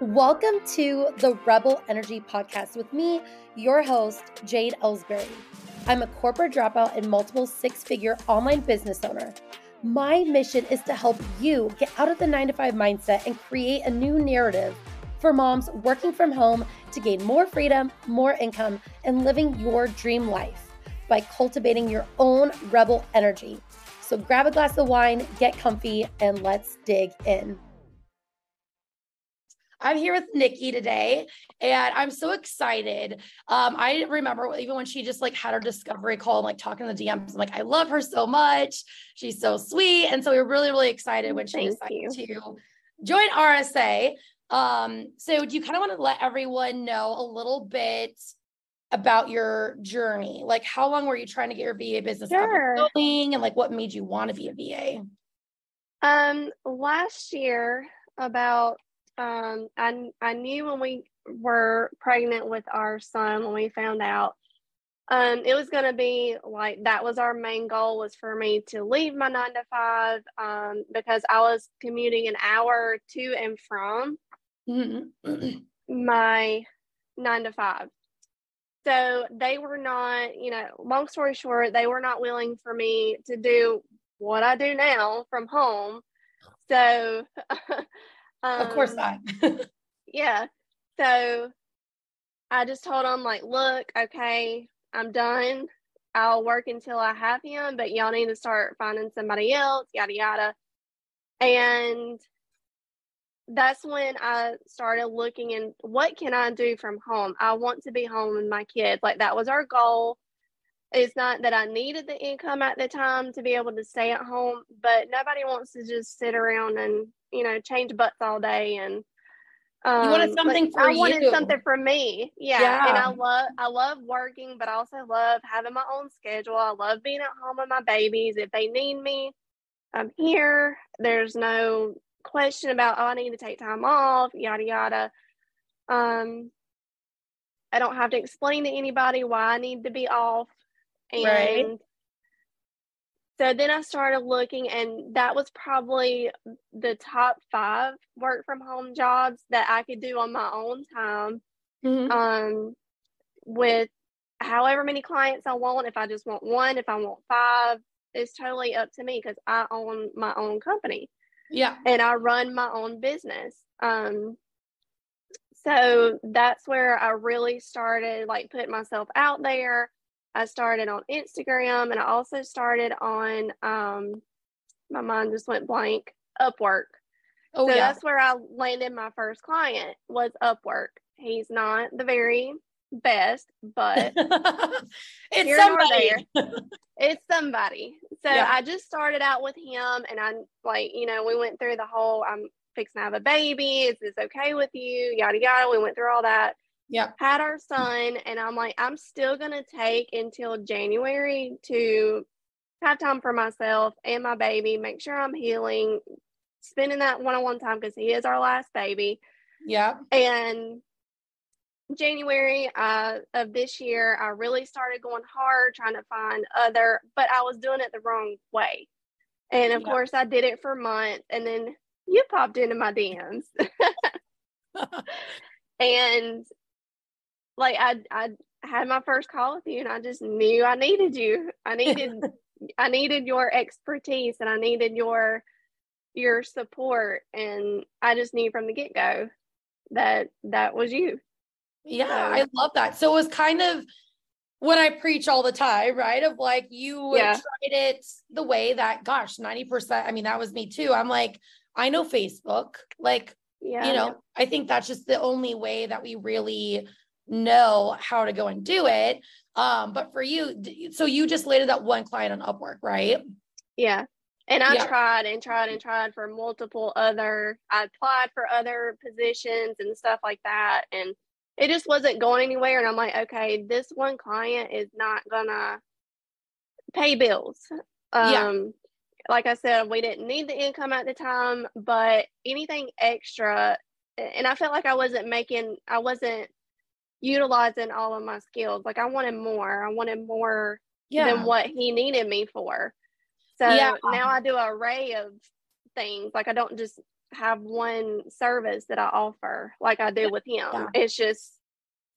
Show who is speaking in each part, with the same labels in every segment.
Speaker 1: Welcome to the Rebel Energy Podcast with me, your host, Jade Ellsbury. I'm a corporate dropout and multiple six figure online business owner. My mission is to help you get out of the nine to five mindset and create a new narrative for moms working from home to gain more freedom, more income, and living your dream life by cultivating your own rebel energy. So grab a glass of wine, get comfy, and let's dig in. I'm here with Nikki today, and I'm so excited. Um, I remember even when she just like had her discovery call and like talking to the DMs. I'm like, I love her so much. She's so sweet, and so we were really, really excited when she Thank decided you. to join RSA. Um, so do you kind of want to let everyone know a little bit about your journey? Like, how long were you trying to get your VA business sure. going, and like what made you want to be a VA?
Speaker 2: Um, last year, about um, I I knew when we were pregnant with our son when we found out. Um, it was going to be like that was our main goal was for me to leave my nine to five um, because I was commuting an hour to and from mm-hmm. my nine to five. So they were not, you know, long story short, they were not willing for me to do what I do now from home. So
Speaker 1: Um, of course
Speaker 2: not. yeah. So I just told him, like, look, okay, I'm done. I'll work until I have him, but y'all need to start finding somebody else, yada, yada. And that's when I started looking in what can I do from home? I want to be home with my kids. Like that was our goal. It's not that I needed the income at the time to be able to stay at home, but nobody wants to just sit around and you know change butts all day and
Speaker 1: um, you wanted something for
Speaker 2: I
Speaker 1: you.
Speaker 2: wanted something for me. Yeah. yeah. And I love I love working, but I also love having my own schedule. I love being at home with my babies. If they need me, I'm here. There's no question about oh I need to take time off, yada yada. Um I don't have to explain to anybody why I need to be off. And right. So then I started looking, and that was probably the top five work from home jobs that I could do on my own time. Mm-hmm. Um, with however many clients I want, if I just want one, if I want five, it's totally up to me because I own my own company.
Speaker 1: Yeah.
Speaker 2: And I run my own business. Um, so that's where I really started like putting myself out there I started on Instagram and I also started on um my mind just went blank, Upwork. Oh, so yeah. that's where I landed my first client was Upwork. He's not the very best, but
Speaker 1: it's somebody.
Speaker 2: it's somebody. So yeah. I just started out with him and I'm like, you know, we went through the whole I'm fixing to have a baby. Is this okay with you? Yada yada. We went through all that.
Speaker 1: Yeah.
Speaker 2: Had our son, and I'm like, I'm still going to take until January to have time for myself and my baby, make sure I'm healing, spending that one on one time because he is our last baby.
Speaker 1: Yeah.
Speaker 2: And January uh, of this year, I really started going hard trying to find other, but I was doing it the wrong way. And of yeah. course, I did it for months, and then you popped into my DMs. and like I I had my first call with you and I just knew I needed you. I needed I needed your expertise and I needed your your support and I just knew from the get-go that that was you.
Speaker 1: Yeah, so, I love that. So it was kind of what I preach all the time, right? Of like you yeah. tried it the way that gosh, 90%, I mean that was me too. I'm like I know Facebook. Like yeah. you know, I think that's just the only way that we really know how to go and do it. Um, but for you, so you just landed that one client on Upwork, right?
Speaker 2: Yeah. And I yeah. tried and tried and tried for multiple other, I applied for other positions and stuff like that. And it just wasn't going anywhere. And I'm like, okay, this one client is not gonna pay bills. Um, yeah. like I said, we didn't need the income at the time, but anything extra, and I felt like I wasn't making, I wasn't utilizing all of my skills. Like I wanted more. I wanted more yeah. than what he needed me for. So yeah. now I do an array of things. Like I don't just have one service that I offer like I do with him. Yeah. It's just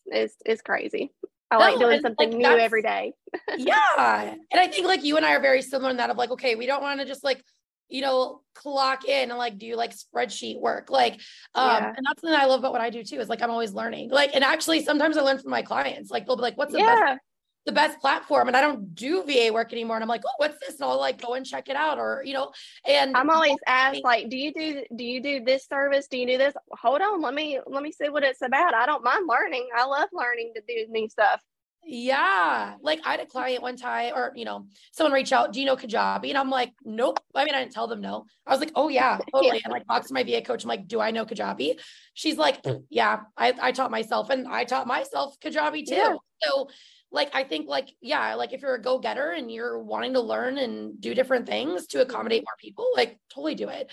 Speaker 2: it's it's crazy. I no, like doing something like new every day.
Speaker 1: yeah. And I think like you and I are very similar in that of like, okay, we don't want to just like, you know, clock in and like do like spreadsheet work. Like, um, yeah. and that's something I love about what I do too, is like I'm always learning. Like, and actually sometimes I learn from my clients. Like they'll be like, what's the yeah. best the best platform and I don't do VA work anymore. And I'm like, oh, what's this? And I'll like go and check it out or, you know, and
Speaker 2: I'm always asked like, do you do, do you do this service? Do you do this? Hold on. Let me, let me see what it's about. I don't mind learning. I love learning to do new stuff.
Speaker 1: Yeah. Like I had a client one time or, you know, someone reached out, do you know Kajabi? And I'm like, nope. I mean, I didn't tell them no. I was like, oh yeah, totally. yeah. And like talks to my VA coach. I'm like, do I know Kajabi? She's like, mm. yeah, I, I taught myself and I taught myself Kajabi too. Yeah. So like I think like yeah, like if you're a go-getter and you're wanting to learn and do different things to accommodate mm-hmm. more people, like totally do it.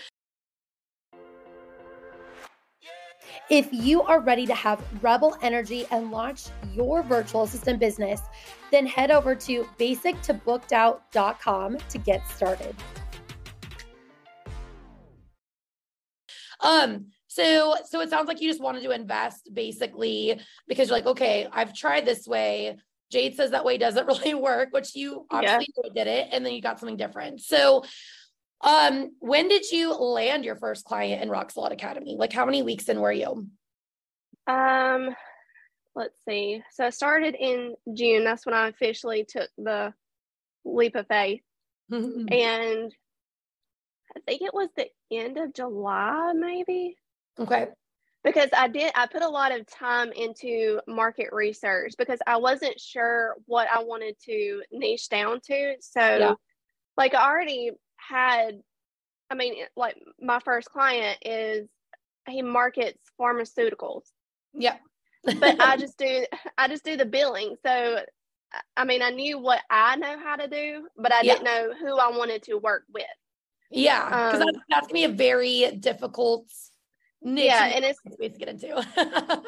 Speaker 1: If you are ready to have rebel energy and launch your virtual assistant business, then head over to basictobooked.out.com to get started. Um, so so it sounds like you just wanted to invest basically because you're like, okay, I've tried this way. Jade says that way doesn't really work, which you obviously yeah. did it, and then you got something different. So, um, when did you land your first client in Rock Academy? Like, how many weeks in were you?
Speaker 2: Um, let's see. So I started in June. That's when I officially took the leap of faith, and I think it was the end of July, maybe.
Speaker 1: Okay
Speaker 2: because I did I put a lot of time into market research because I wasn't sure what I wanted to niche down to. So yeah. like I already had I mean like my first client is he markets pharmaceuticals.
Speaker 1: Yeah.
Speaker 2: but I just do I just do the billing. So I mean I knew what I know how to do, but I yeah. didn't know who I wanted to work with.
Speaker 1: Yeah, because um, that's, that's gonna be a very difficult
Speaker 2: niche yeah and it's
Speaker 1: space to get into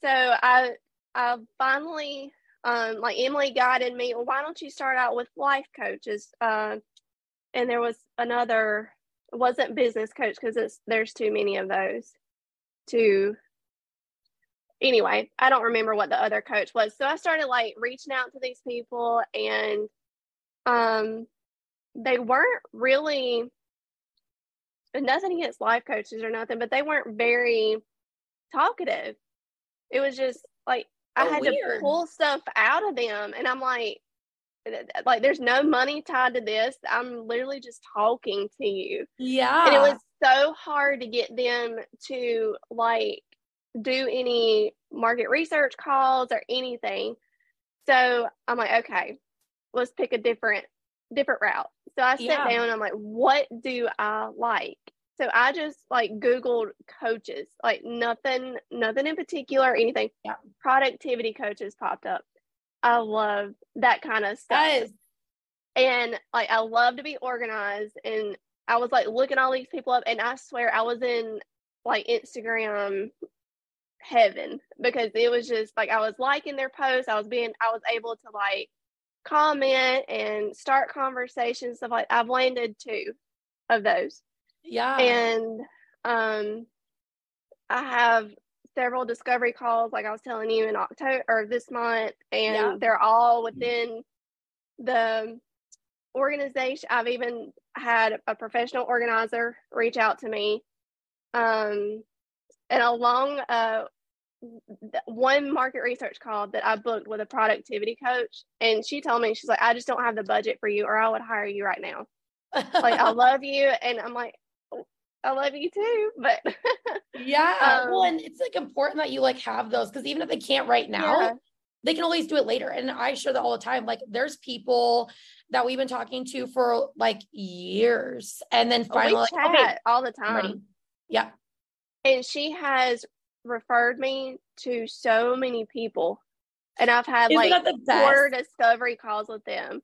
Speaker 2: so i i finally um like emily guided me well why don't you start out with life coaches uh, and there was another it wasn't business coach because it's there's too many of those to anyway i don't remember what the other coach was so i started like reaching out to these people and um they weren't really nothing against life coaches or nothing, but they weren't very talkative. It was just like I oh, had weird. to pull stuff out of them, and I'm like, like there's no money tied to this. I'm literally just talking to you.
Speaker 1: Yeah,
Speaker 2: and it was so hard to get them to like do any market research calls or anything. So I'm like, okay, let's pick a different different route. So I sat yeah. down I'm like, what do I like? So I just like Googled coaches, like nothing, nothing in particular, anything. Yeah. Productivity coaches popped up. I love that kind of stuff. Yes. And like I love to be organized. And I was like looking all these people up and I swear I was in like Instagram heaven because it was just like I was liking their posts. I was being I was able to like comment and start conversations stuff like I've landed two of those.
Speaker 1: Yeah.
Speaker 2: And um I have several discovery calls like I was telling you in October or this month and yeah. they're all within the organization. I've even had a professional organizer reach out to me. Um and along uh one market research call that I booked with a productivity coach, and she told me she's like, I just don't have the budget for you, or I would hire you right now. like I love you, and I'm like, I love you too, but
Speaker 1: yeah. Um, well, and it's like important that you like have those because even if they can't right now, yeah. they can always do it later. And I share that all the time. Like, there's people that we've been talking to for like years, and then oh, finally,
Speaker 2: we like, okay, all the time.
Speaker 1: Yeah.
Speaker 2: And she has referred me to so many people. And I've had Isn't like four discovery calls with them.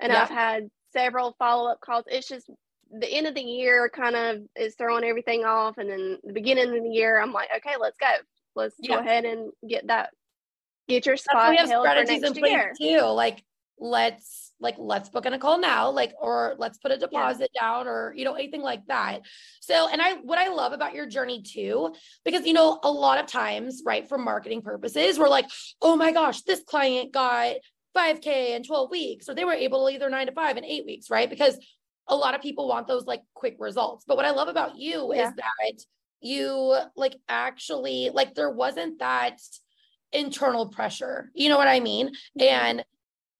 Speaker 2: And yeah. I've had several follow up calls. It's just the end of the year kind of is throwing everything off. And then the beginning of the year, I'm like, okay, let's go. Let's yeah. go ahead and get that, get your spot held for next year.
Speaker 1: Too. Like let's like let's book in a call now like or let's put a deposit yeah. down or you know anything like that so and i what i love about your journey too because you know a lot of times right for marketing purposes we're like oh my gosh this client got 5k in 12 weeks or they were able to leave their 9 to 5 in 8 weeks right because a lot of people want those like quick results but what i love about you yeah. is that you like actually like there wasn't that internal pressure you know what i mean mm-hmm. and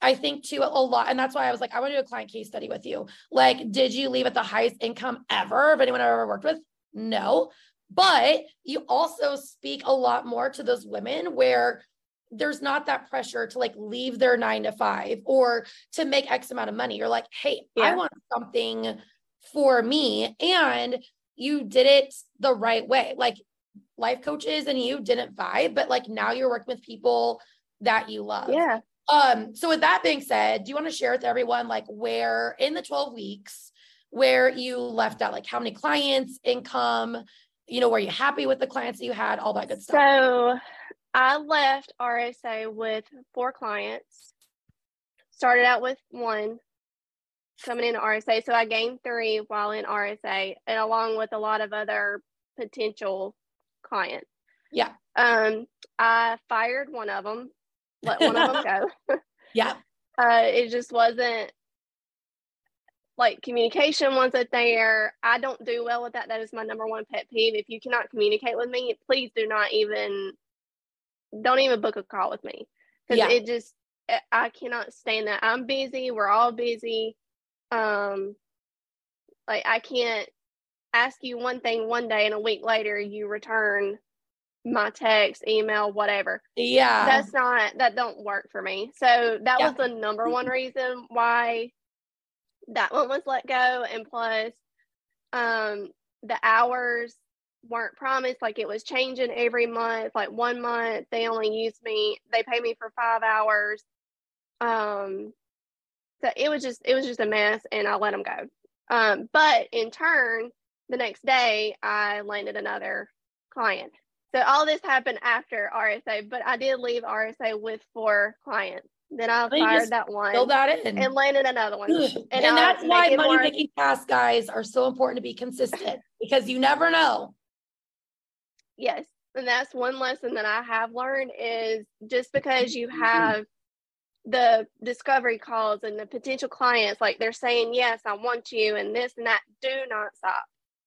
Speaker 1: I think too a lot, and that's why I was like, I want to do a client case study with you. Like, did you leave at the highest income ever of anyone I've ever worked with? No. But you also speak a lot more to those women where there's not that pressure to like leave their nine to five or to make X amount of money. You're like, hey, yeah. I want something for me. And you did it the right way. Like life coaches and you didn't vibe, but like now you're working with people that you love.
Speaker 2: Yeah.
Speaker 1: Um, so with that being said, do you want to share with everyone like where in the 12 weeks where you left out, like how many clients, income, you know, were you happy with the clients that you had, all that good stuff?
Speaker 2: So I left RSA with four clients. Started out with one coming into RSA. So I gained three while in RSA and along with a lot of other potential clients.
Speaker 1: Yeah.
Speaker 2: Um, I fired one of them let one of them go.
Speaker 1: yeah.
Speaker 2: Uh, it just wasn't like communication wasn't there. I don't do well with that. That is my number one pet peeve. If you cannot communicate with me, please do not even don't even book a call with me because yeah. it just I cannot stand that. I'm busy. We're all busy. Um, like I can't ask you one thing one day and a week later you return my text, email, whatever.
Speaker 1: Yeah.
Speaker 2: That's not that don't work for me. So that yeah. was the number one reason why that one was let go. And plus um the hours weren't promised. Like it was changing every month. Like one month they only used me, they pay me for five hours. Um so it was just it was just a mess and I let them go. Um, but in turn, the next day I landed another client. So all this happened after RSA, but I did leave RSA with four clients. Then I fired that one.
Speaker 1: Fill that in.
Speaker 2: And landed another one.
Speaker 1: And, and that's why money more... making tasks, guys, are so important to be consistent because you never know.
Speaker 2: Yes. And that's one lesson that I have learned is just because you mm-hmm. have the discovery calls and the potential clients, like they're saying, Yes, I want you, and this and that, do not stop.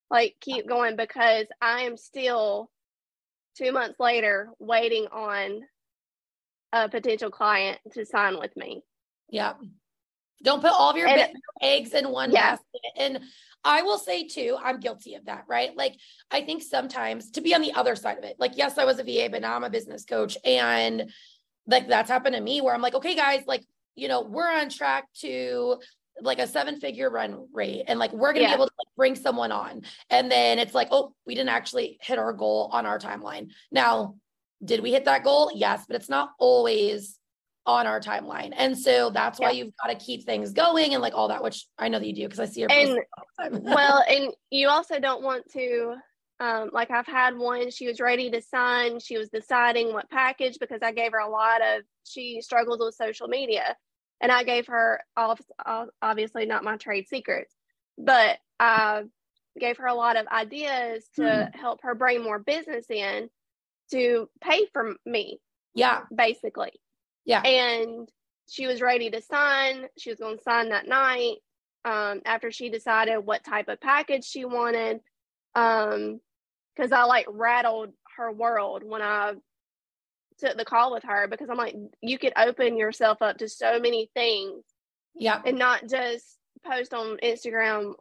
Speaker 2: Like keep going because I am still two months later waiting on a potential client to sign with me.
Speaker 1: Yeah. Don't put all of your and, eggs in one yeah. basket. And I will say too, I'm guilty of that, right? Like, I think sometimes to be on the other side of it, like, yes, I was a VA, but now I'm a business coach. And like, that's happened to me where I'm like, okay, guys, like, you know, we're on track to like a seven figure run rate and like we're gonna yeah. be able to like, bring someone on and then it's like oh we didn't actually hit our goal on our timeline now did we hit that goal yes but it's not always on our timeline and so that's yeah. why you've got to keep things going and like all that which i know that you do because i see your
Speaker 2: and well and you also don't want to um, like I've had one, she was ready to sign. She was deciding what package because I gave her a lot of, she struggles with social media and I gave her obviously not my trade secrets, but I gave her a lot of ideas to mm. help her bring more business in to pay for me.
Speaker 1: Yeah,
Speaker 2: basically.
Speaker 1: Yeah,
Speaker 2: and she was ready to sign. She was going to sign that night. Um, after she decided what type of package she wanted, um, because I like rattled her world when I took the call with her because I'm like, you could open yourself up to so many things.
Speaker 1: Yeah.
Speaker 2: And not just post on Instagram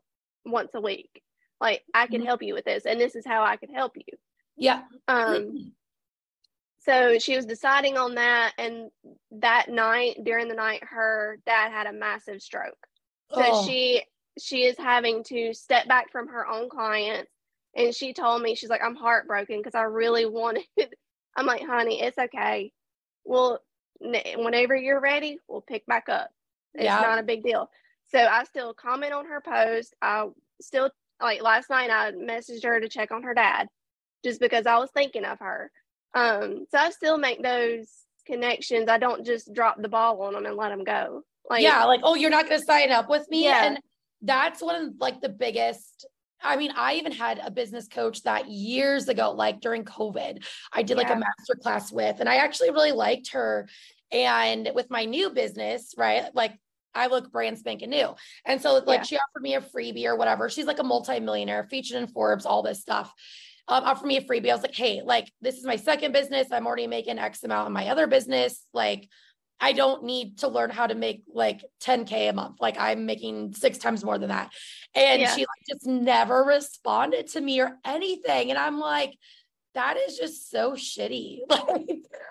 Speaker 2: once a week. Like I can mm-hmm. help you with this and this is how I could help you.
Speaker 1: Yeah.
Speaker 2: Um so she was deciding on that and that night during the night her dad had a massive stroke. So oh. she she is having to step back from her own clients and she told me she's like I'm heartbroken because I really wanted I'm like, honey, it's okay. Well, whenever you're ready, we'll pick back up. It's yeah. not a big deal. So I still comment on her post. I still like last night I messaged her to check on her dad just because I was thinking of her. Um, so I still make those connections. I don't just drop the ball on them and let them go.
Speaker 1: Like, yeah, like, oh, you're not going to sign up with me. Yeah. And that's one of like the biggest I mean, I even had a business coach that years ago, like during COVID, I did yeah. like a master class with, and I actually really liked her. And with my new business, right? Like I look brand spanking new. And so like yeah. she offered me a freebie or whatever. She's like a multi-millionaire, featured in Forbes, all this stuff. Um, offered me a freebie. I was like, hey, like this is my second business. I'm already making X amount in my other business. Like I don't need to learn how to make like 10K a month. Like I'm making six times more than that. And yeah. she like just never responded to me or anything. And I'm like, that is just so shitty.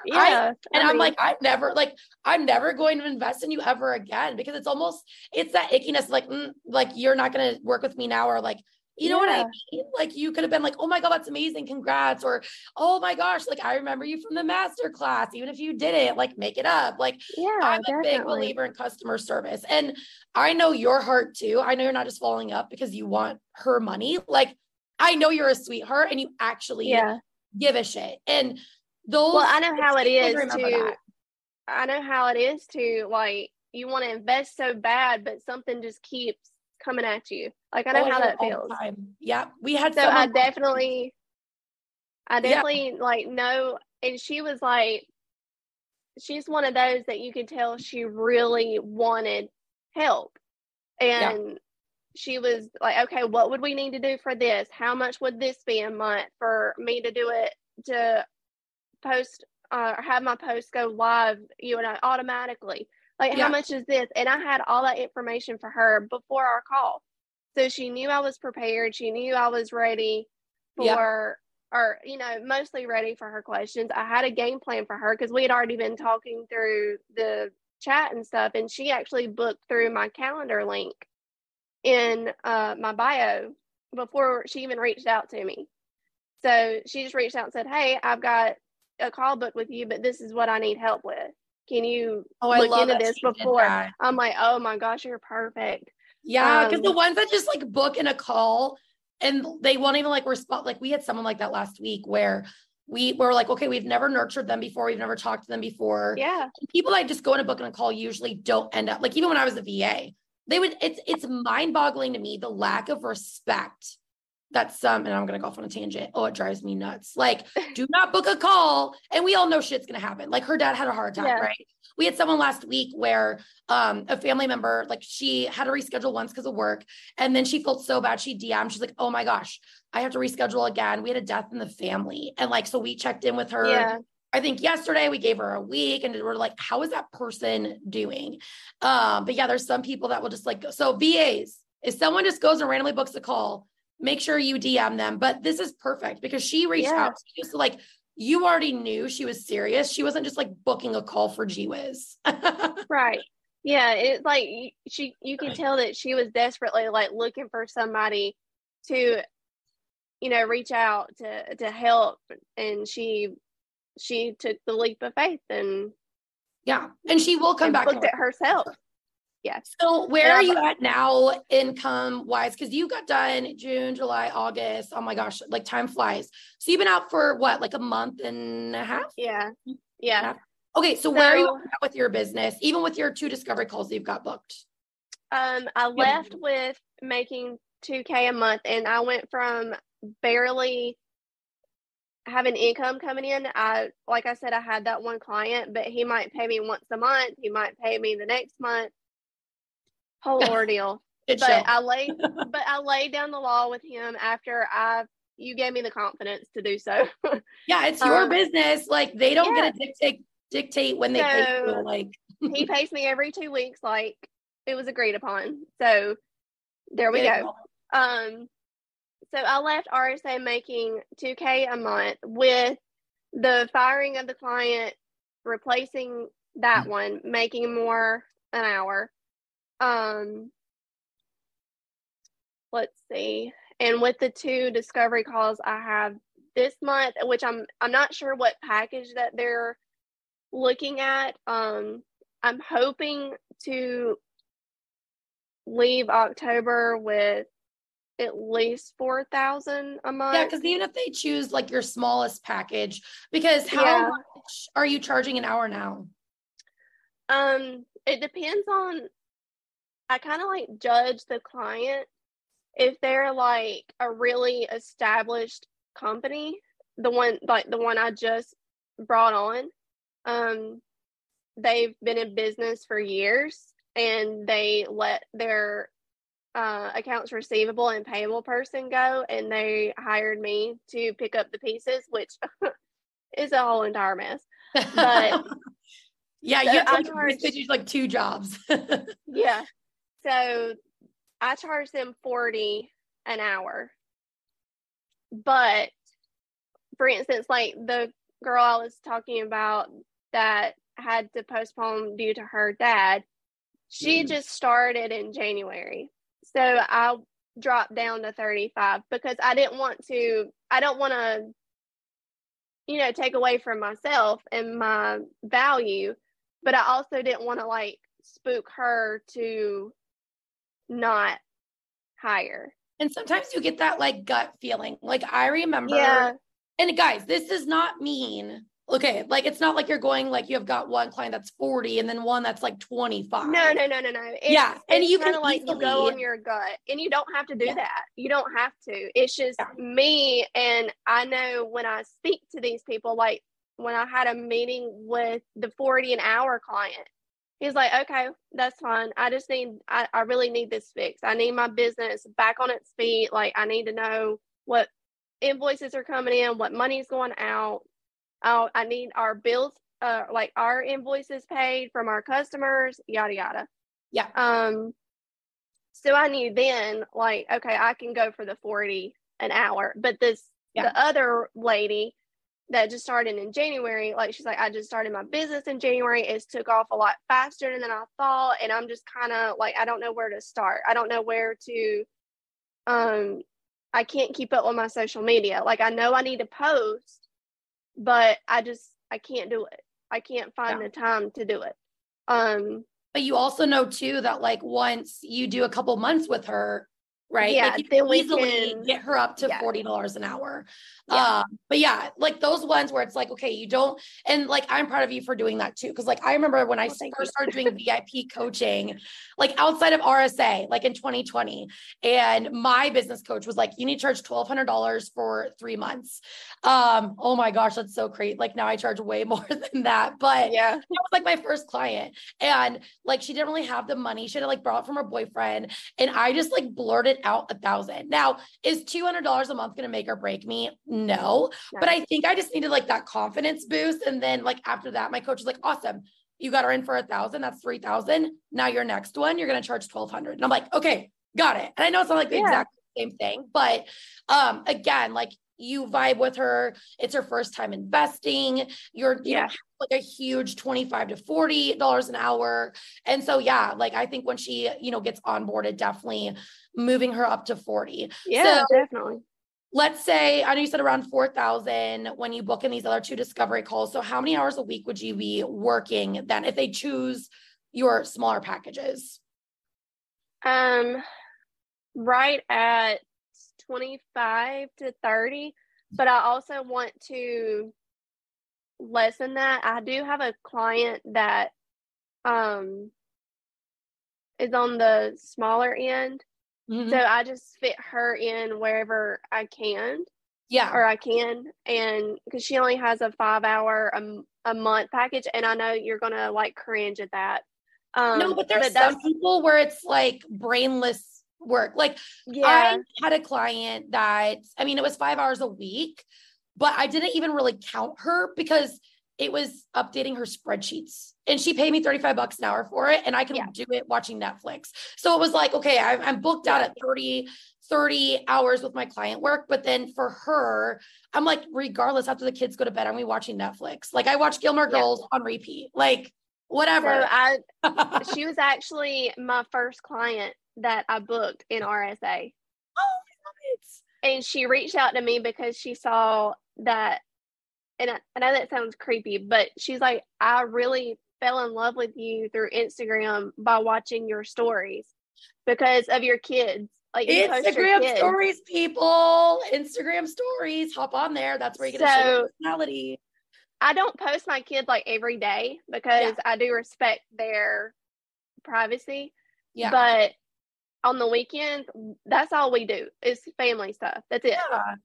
Speaker 1: Like, yeah. I, and I I'm like, I'm never like, I'm never going to invest in you ever again because it's almost, it's that ickiness, like, mm, like you're not going to work with me now, or like, you know what I mean? Like you could have been like, oh my God, that's amazing. Congrats. Or, oh my gosh, like I remember you from the master class. Even if you didn't, like make it up. Like yeah, I'm definitely. a big believer in customer service. And I know your heart too. I know you're not just following up because you want her money. Like I know you're a sweetheart and you actually yeah. give a shit. And those
Speaker 2: Well, I know how it is to I know how it is to like you want to invest so bad, but something just keeps coming at you. Like I know oh, how that feels.
Speaker 1: Yeah, we had.
Speaker 2: So I definitely, I definitely yeah. like know. And she was like, she's one of those that you could tell she really wanted help, and yeah. she was like, okay, what would we need to do for this? How much would this be a month for me to do it to post uh, or have my post go live, you know, automatically? Like, yeah. how much is this? And I had all that information for her before our call. So she knew I was prepared. She knew I was ready for, yeah. or, you know, mostly ready for her questions. I had a game plan for her because we had already been talking through the chat and stuff. And she actually booked through my calendar link in uh, my bio before she even reached out to me. So she just reached out and said, Hey, I've got a call book with you, but this is what I need help with can you oh, look into this before? I'm like, oh my gosh, you're perfect.
Speaker 1: Yeah, because um, the ones that just like book in a call and they won't even like respond. Like we had someone like that last week where we were like, okay, we've never nurtured them before, we've never talked to them before.
Speaker 2: Yeah.
Speaker 1: People that just go in a book and a call usually don't end up like even when I was a VA, they would it's it's mind-boggling to me the lack of respect that's some, and I'm gonna go off on a tangent. Oh, it drives me nuts. Like, do not book a call, and we all know shit's gonna happen. Like, her dad had a heart attack, yeah. right? We had someone last week where um, a family member, like, she had to reschedule once because of work, and then she felt so bad. She DM'd, she's like, "Oh my gosh, I have to reschedule again." We had a death in the family, and like, so we checked in with her. Yeah. I think yesterday we gave her a week and we're like, how is that person doing? Um, but yeah, there's some people that will just like, so VAs, if someone just goes and randomly books a call, make sure you DM them. But this is perfect because she reached yeah. out to you. So like you already knew she was serious. She wasn't just like booking a call for GWiz.
Speaker 2: right. Yeah. It's like she you can tell that she was desperately like looking for somebody to, you know, reach out to to help. And she she took the leap of faith and
Speaker 1: yeah. And she will come back.
Speaker 2: Looked at herself.
Speaker 1: Yes. So where are you at now income wise? Because you got done June, July, August. Oh my gosh, like time flies. So you've been out for what, like a month and a half?
Speaker 2: Yeah. Yeah.
Speaker 1: Okay. So, so where are you at with your business, even with your two discovery calls that you've got booked?
Speaker 2: Um, I left with making 2K a month and I went from barely having income coming in. I like I said, I had that one client, but he might pay me once a month. He might pay me the next month whole ordeal. but I laid but I laid down the law with him after I you gave me the confidence to do so.
Speaker 1: yeah, it's your um, business. Like they don't yeah. get to dictate dictate when they so, pay you. Like
Speaker 2: he pays me every two weeks, like it was agreed upon. So there we go. Um so I left RSA making 2K a month with the firing of the client, replacing that mm-hmm. one, making more an hour. Um, let's see. And with the two discovery calls I have this month, which I'm I'm not sure what package that they're looking at. Um, I'm hoping to leave October with at least four thousand a month.
Speaker 1: Yeah, because even if they choose like your smallest package, because how yeah. much are you charging an hour now?
Speaker 2: Um, it depends on I kind of like judge the client if they're like a really established company, the one like the one I just brought on, um, they've been in business for years and they let their uh, accounts receivable and payable person go and they hired me to pick up the pieces, which is a whole entire mess. But
Speaker 1: yeah, so you have to like two jobs.
Speaker 2: yeah. So I charge them 40 an hour. But for instance, like the girl I was talking about that had to postpone due to her dad, she mm. just started in January. So I dropped down to 35 because I didn't want to, I don't want to, you know, take away from myself and my value, but I also didn't want to like spook her to not hire.
Speaker 1: And sometimes you get that like gut feeling. Like I remember, yeah. and guys, this does not mean okay, like it's not like you're going like you have got one client that's 40 and then one that's like 25.
Speaker 2: No, no, no, no, no. It's,
Speaker 1: yeah. And you can
Speaker 2: like easily... go on your gut and you don't have to do yeah. that. You don't have to. It's just yeah. me. And I know when I speak to these people, like when I had a meeting with the 40 an hour client, he's like, okay, that's fine. I just need, I, I really need this fixed. I need my business back on its feet. Like I need to know what invoices are coming in, what money's going out Oh, I need our bills, uh, like our invoices paid from our customers, yada yada.
Speaker 1: Yeah.
Speaker 2: Um. So I knew then, like, okay, I can go for the forty an hour. But this, yeah. the other lady that just started in January, like she's like, I just started my business in January. It's took off a lot faster than I thought, and I'm just kind of like, I don't know where to start. I don't know where to. Um, I can't keep up with my social media. Like I know I need to post, but I just I can't do it. I can't find yeah. the time to do it. Um
Speaker 1: but you also know too that like once you do a couple months with her, right?
Speaker 2: Yeah,
Speaker 1: like
Speaker 2: then
Speaker 1: easily
Speaker 2: can,
Speaker 1: get her up to yeah. forty dollars an hour. Yeah. Um, but yeah, like those ones where it's like, okay, you don't, and like I'm proud of you for doing that too. Because like I remember when I oh, first started doing VIP coaching, like outside of RSA, like in 2020, and my business coach was like, you need to charge twelve hundred dollars for three months. Um, oh my gosh, that's so great. Like now I charge way more than that. But
Speaker 2: yeah,
Speaker 1: it was like my first client, and like she didn't really have the money. She had like brought from her boyfriend, and I just like blurted out a thousand. Now is two hundred dollars a month going to make or break me? no. But I think I just needed like that confidence boost. And then like after that, my coach was like, awesome. You got her in for a thousand. That's 3000. Now your next one, you're going to charge 1200. And I'm like, okay, got it. And I know it's not like the yeah. exact same thing, but um, again, like you vibe with her. It's her first time investing. You're, you yeah. know, like a huge 25 to 40 dollars an hour. And so, yeah, like I think when she, you know, gets onboarded, definitely moving her up to 40.
Speaker 2: Yeah, so, definitely
Speaker 1: let's say I know you said around 4,000 when you book in these other two discovery calls. So how many hours a week would you be working then if they choose your smaller packages?
Speaker 2: Um right at 25 to 30, but I also want to lessen that. I do have a client that um is on the smaller end Mm-hmm. So I just fit her in wherever I can.
Speaker 1: Yeah.
Speaker 2: Or I can. And because she only has a five hour a, a month package. And I know you're going to like cringe at that.
Speaker 1: Um, no, but there's but some people where it's like brainless work. Like yeah. I had a client that, I mean, it was five hours a week, but I didn't even really count her because it was updating her spreadsheets and she paid me 35 bucks an hour for it and i can yeah. do it watching netflix so it was like okay i'm, I'm booked out at 30 30 hours with my client work but then for her i'm like regardless after the kids go to bed i'm watching netflix like i watch gilmore girls yeah. on repeat like whatever
Speaker 2: so i she was actually my first client that i booked in rsa
Speaker 1: oh
Speaker 2: and she reached out to me because she saw that and I, I know that sounds creepy, but she's like, I really fell in love with you through Instagram by watching your stories because of your kids. Like
Speaker 1: Instagram kids. stories, people. Instagram stories. Hop on there. That's where you get so, show personality.
Speaker 2: I don't post my kids like every day because yeah. I do respect their privacy. Yeah. But on the weekends, that's all we do is family stuff. That's it. Yeah.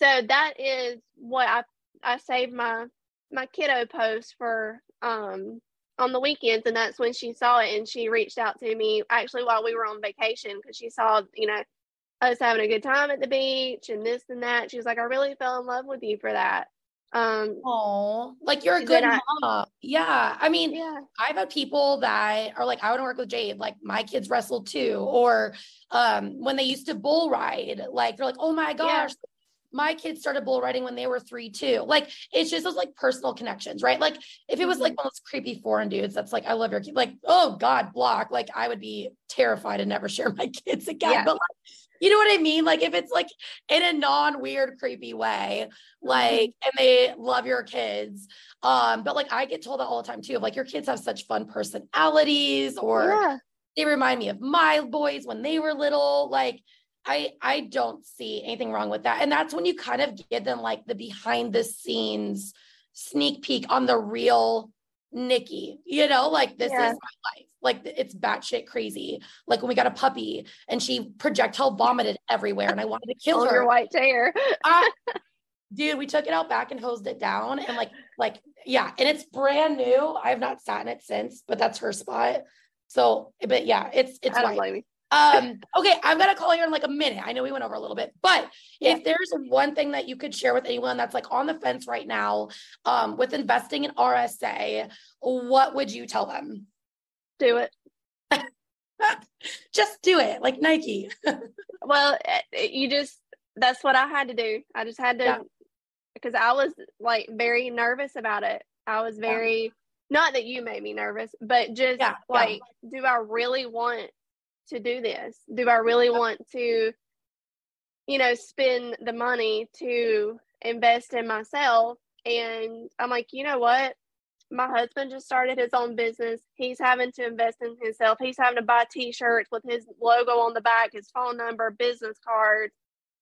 Speaker 2: So that is what I I saved my my kiddo post for um on the weekends and that's when she saw it and she reached out to me actually while we were on vacation because she saw you know us having a good time at the beach and this and that she was like i really fell in love with you for that um
Speaker 1: oh like you're a good mom yeah i mean yeah. i've had people that are like i want to work with jade like my kids wrestle too or um when they used to bull ride like they're like oh my gosh yeah my kids started bull riding when they were three too. Like it's just those like personal connections, right? Like if it was like mm-hmm. one of those creepy foreign dudes that's like, I love your kid, like, oh God, block. Like I would be terrified and never share my kids again. Yeah. But like, you know what I mean? Like if it's like in a non-weird, creepy way, like, mm-hmm. and they love your kids. Um, but like I get told that all the time too, of like your kids have such fun personalities, or yeah. they remind me of my boys when they were little. Like I I don't see anything wrong with that. And that's when you kind of give them like the behind the scenes sneak peek on the real Nikki, you know, like this yeah. is my life. Like it's batshit crazy. Like when we got a puppy and she projectile vomited everywhere and I wanted to kill her.
Speaker 2: Your white tear.
Speaker 1: dude, we took it out back and hosed it down and like like yeah, and it's brand new. I have not sat in it since, but that's her spot. So, but yeah, it's it's white. Um, okay, I'm gonna call you in like a minute. I know we went over a little bit, but yeah. if there's one thing that you could share with anyone that's like on the fence right now, um, with investing in RSA, what would you tell them?
Speaker 2: Do it.
Speaker 1: just do it, like Nike.
Speaker 2: well, eh, eh, you just that's what I had to do. I just had to yeah. because I was like very nervous about it. I was very yeah. not that you made me nervous, but just yeah. like, do I really want to do this? Do I really want to, you know, spend the money to invest in myself? And I'm like, you know what? My husband just started his own business. He's having to invest in himself. He's having to buy t shirts with his logo on the back, his phone number, business cards,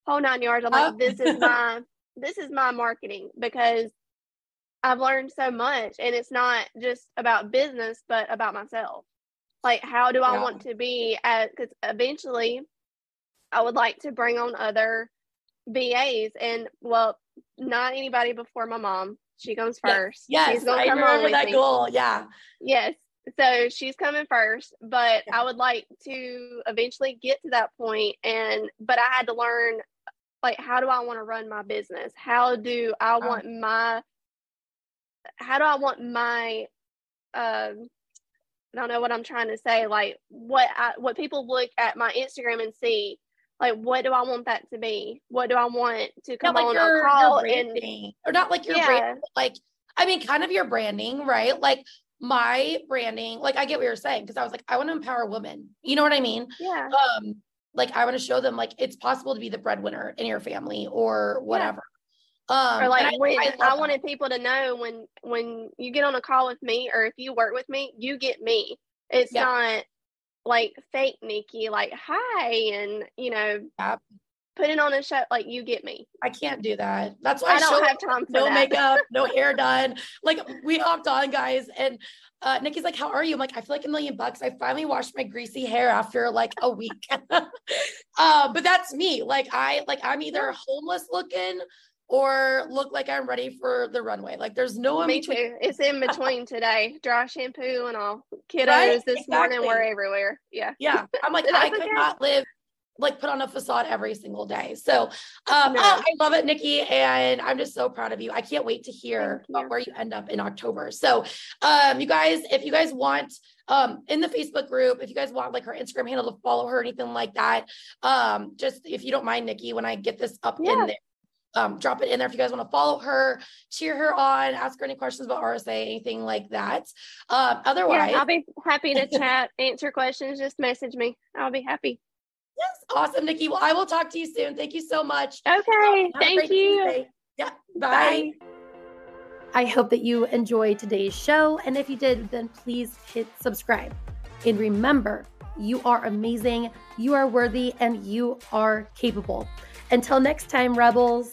Speaker 2: whole nine yards. I'm like, oh. this is oh. my this is my marketing because I've learned so much and it's not just about business but about myself like how do i yeah. want to be at because eventually i would like to bring on other vas and well not anybody before my mom she comes first
Speaker 1: yes, yes I remember that me. goal yeah
Speaker 2: yes so she's coming first but yeah. i would like to eventually get to that point and but i had to learn like how do i want to run my business how do i oh. want my how do i want my um I don't know what I'm trying to say. Like what I, what people look at my Instagram and see, like what do I want that to be? What do I want to come not like on your, a call and
Speaker 1: or not like your yeah. brand, like I mean, kind of your branding, right? Like my branding, like I get what you're saying because I was like, I want to empower women. You know what I mean?
Speaker 2: Yeah.
Speaker 1: Um, like I want to show them like it's possible to be the breadwinner in your family or whatever.
Speaker 2: Um, or like I, when, I, I wanted people to know when when you get on a call with me or if you work with me, you get me. It's yeah. not like fake Nikki, like hi, and you know, yeah. putting on a show like you get me.
Speaker 1: I can't do that. That's why I,
Speaker 2: I don't have time for
Speaker 1: no
Speaker 2: that.
Speaker 1: makeup, no hair done. Like we hopped on, guys, and uh, Nikki's like, "How are you?" I'm like, "I feel like a million bucks." I finally washed my greasy hair after like a week. uh, but that's me. Like I like I'm either homeless looking or look like I'm ready for the runway. Like there's no
Speaker 2: Me between. too. It's in between today. Dry shampoo and all. Kiddos right? this exactly. morning we're everywhere. Yeah.
Speaker 1: Yeah. I'm like, I could okay. not live like put on a facade every single day. So um no. oh, I love it, Nikki. And I'm just so proud of you. I can't wait to hear about where you end up in October. So um you guys, if you guys want um in the Facebook group, if you guys want like her Instagram handle to follow her, anything like that, um, just if you don't mind, Nikki, when I get this up yeah. in there um, drop it in there if you guys want to follow her, cheer her on, ask her any questions about RSA, anything like that. Um, otherwise,
Speaker 2: yeah, I'll be happy to chat, answer questions. Just message me. I'll be happy.
Speaker 1: Yes, awesome, Nikki. Well, I will talk to you soon. Thank you so much.
Speaker 2: Okay, um, thank you. Tuesday.
Speaker 1: Yeah, bye. bye. I hope that you enjoyed today's show. And if you did, then please hit subscribe. And remember, you are amazing, you are worthy, and you are capable. Until next time, Rebels.